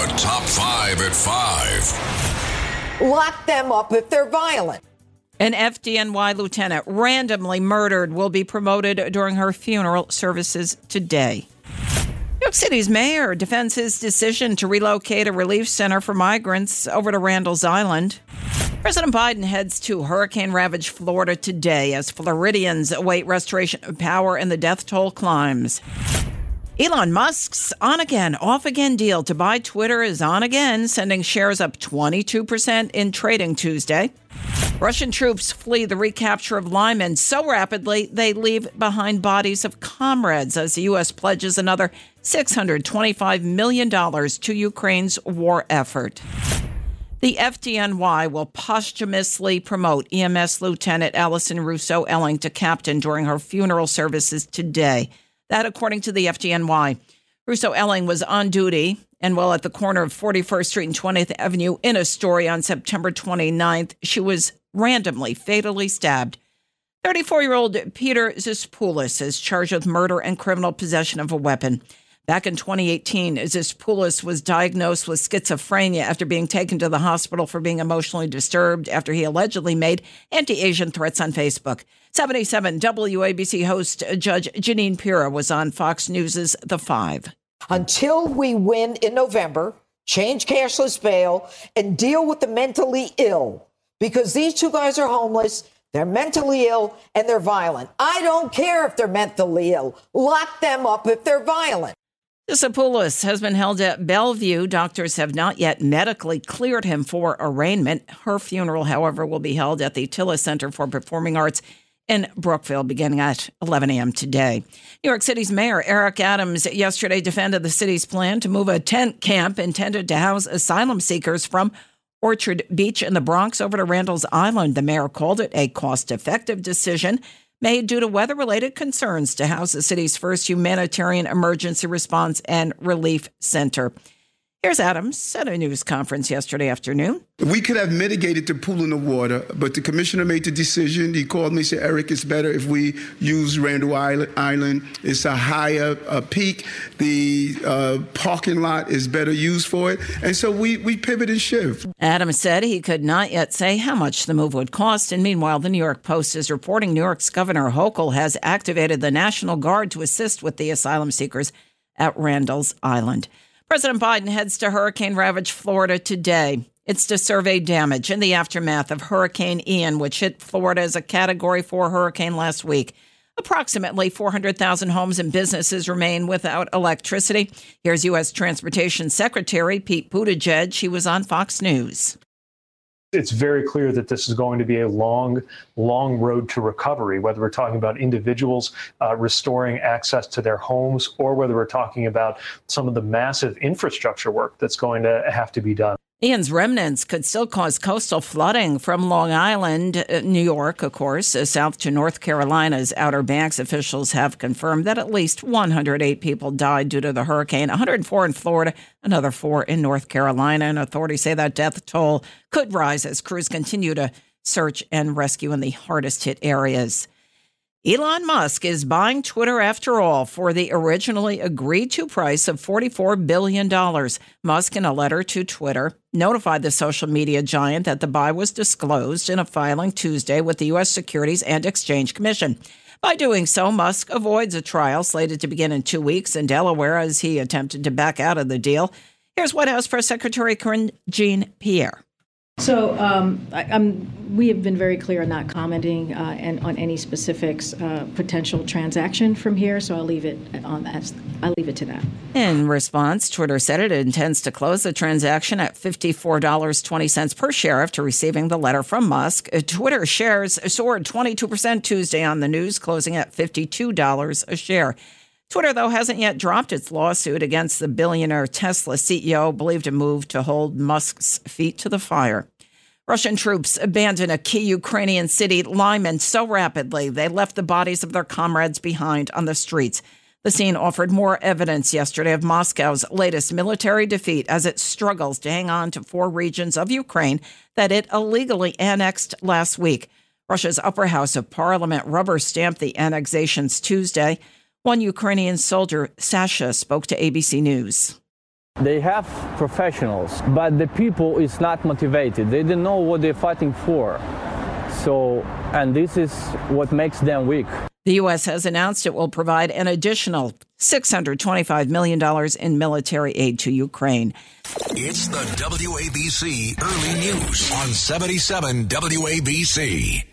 The top five at five. Lock them up if they're violent. An FDNY lieutenant randomly murdered will be promoted during her funeral services today. New York City's mayor defends his decision to relocate a relief center for migrants over to Randall's Island. President Biden heads to hurricane ravaged Florida today as Floridians await restoration of power and the death toll climbs. Elon Musk's on again, off again deal to buy Twitter is on again, sending shares up 22% in trading Tuesday. Russian troops flee the recapture of Lyman so rapidly they leave behind bodies of comrades as the U.S. pledges another $625 million to Ukraine's war effort. The FDNY will posthumously promote EMS Lieutenant Alison Russo Elling to captain during her funeral services today. That, according to the FDNY. Russo Elling was on duty and while at the corner of 41st Street and 20th Avenue in Astoria on September 29th, she was randomly fatally stabbed. 34 year old Peter Zisopoulos is charged with murder and criminal possession of a weapon. Back in 2018, Zisopoulos was diagnosed with schizophrenia after being taken to the hospital for being emotionally disturbed after he allegedly made anti Asian threats on Facebook. 77 WABC host uh, Judge Jeanine Pirro was on Fox News' The Five. Until we win in November, change cashless bail, and deal with the mentally ill, because these two guys are homeless. They're mentally ill and they're violent. I don't care if they're mentally ill. Lock them up if they're violent. Sapoulos has been held at Bellevue. Doctors have not yet medically cleared him for arraignment. Her funeral, however, will be held at the Tilles Center for Performing Arts in Brookville beginning at 11 a.m. today. New York City's Mayor Eric Adams yesterday defended the city's plan to move a tent camp intended to house asylum seekers from Orchard Beach in the Bronx over to Randall's Island. The mayor called it a cost effective decision made due to weather related concerns to house the city's first humanitarian emergency response and relief center. Here's Adams at a news conference yesterday afternoon. We could have mitigated the pool in the water, but the commissioner made the decision. He called me and said, Eric, it's better if we use Randall Island. It's a higher uh, peak. The uh, parking lot is better used for it. And so we, we pivot and shift. Adams said he could not yet say how much the move would cost. And meanwhile, the New York Post is reporting New York's Governor Hochul has activated the National Guard to assist with the asylum seekers at Randall's Island. President Biden heads to hurricane ravaged Florida today. It's to survey damage in the aftermath of Hurricane Ian, which hit Florida as a Category 4 hurricane last week. Approximately 400,000 homes and businesses remain without electricity. Here's U.S. Transportation Secretary Pete Buttigieg. He was on Fox News it's very clear that this is going to be a long, long road to recovery, whether we're talking about individuals uh, restoring access to their homes or whether we're talking about some of the massive infrastructure work that's going to have to be done. Ian's remnants could still cause coastal flooding from Long Island, uh, New York, of course, uh, south to North Carolina's Outer Banks. Officials have confirmed that at least 108 people died due to the hurricane, 104 in Florida, another four in North Carolina. And authorities say that death toll could rise as crews continue to search and rescue in the hardest hit areas. Elon Musk is buying Twitter after all for the originally agreed to price of $44 billion. Musk, in a letter to Twitter, notified the social media giant that the buy was disclosed in a filing Tuesday with the U.S. Securities and Exchange Commission. By doing so, Musk avoids a trial slated to begin in two weeks in Delaware as he attempted to back out of the deal. Here's White House Press Secretary Karine Jean Pierre. So um, I, we have been very clear on not commenting uh, and on any specifics uh, potential transaction from here. So I'll leave it on that. I'll leave it to that. In response, Twitter said it intends to close the transaction at fifty-four dollars twenty cents per share after receiving the letter from Musk. Uh, Twitter shares soared twenty-two percent Tuesday on the news, closing at fifty-two dollars a share. Twitter, though, hasn't yet dropped its lawsuit against the billionaire Tesla CEO, believed a move to hold Musk's feet to the fire. Russian troops abandoned a key Ukrainian city, Lyman, so rapidly they left the bodies of their comrades behind on the streets. The scene offered more evidence yesterday of Moscow's latest military defeat as it struggles to hang on to four regions of Ukraine that it illegally annexed last week. Russia's upper house of parliament rubber stamped the annexations Tuesday. One Ukrainian soldier, Sasha, spoke to ABC News. They have professionals, but the people is not motivated. They don't know what they're fighting for. So, and this is what makes them weak. The U.S. has announced it will provide an additional $625 million in military aid to Ukraine. It's the WABC Early News on 77 WABC.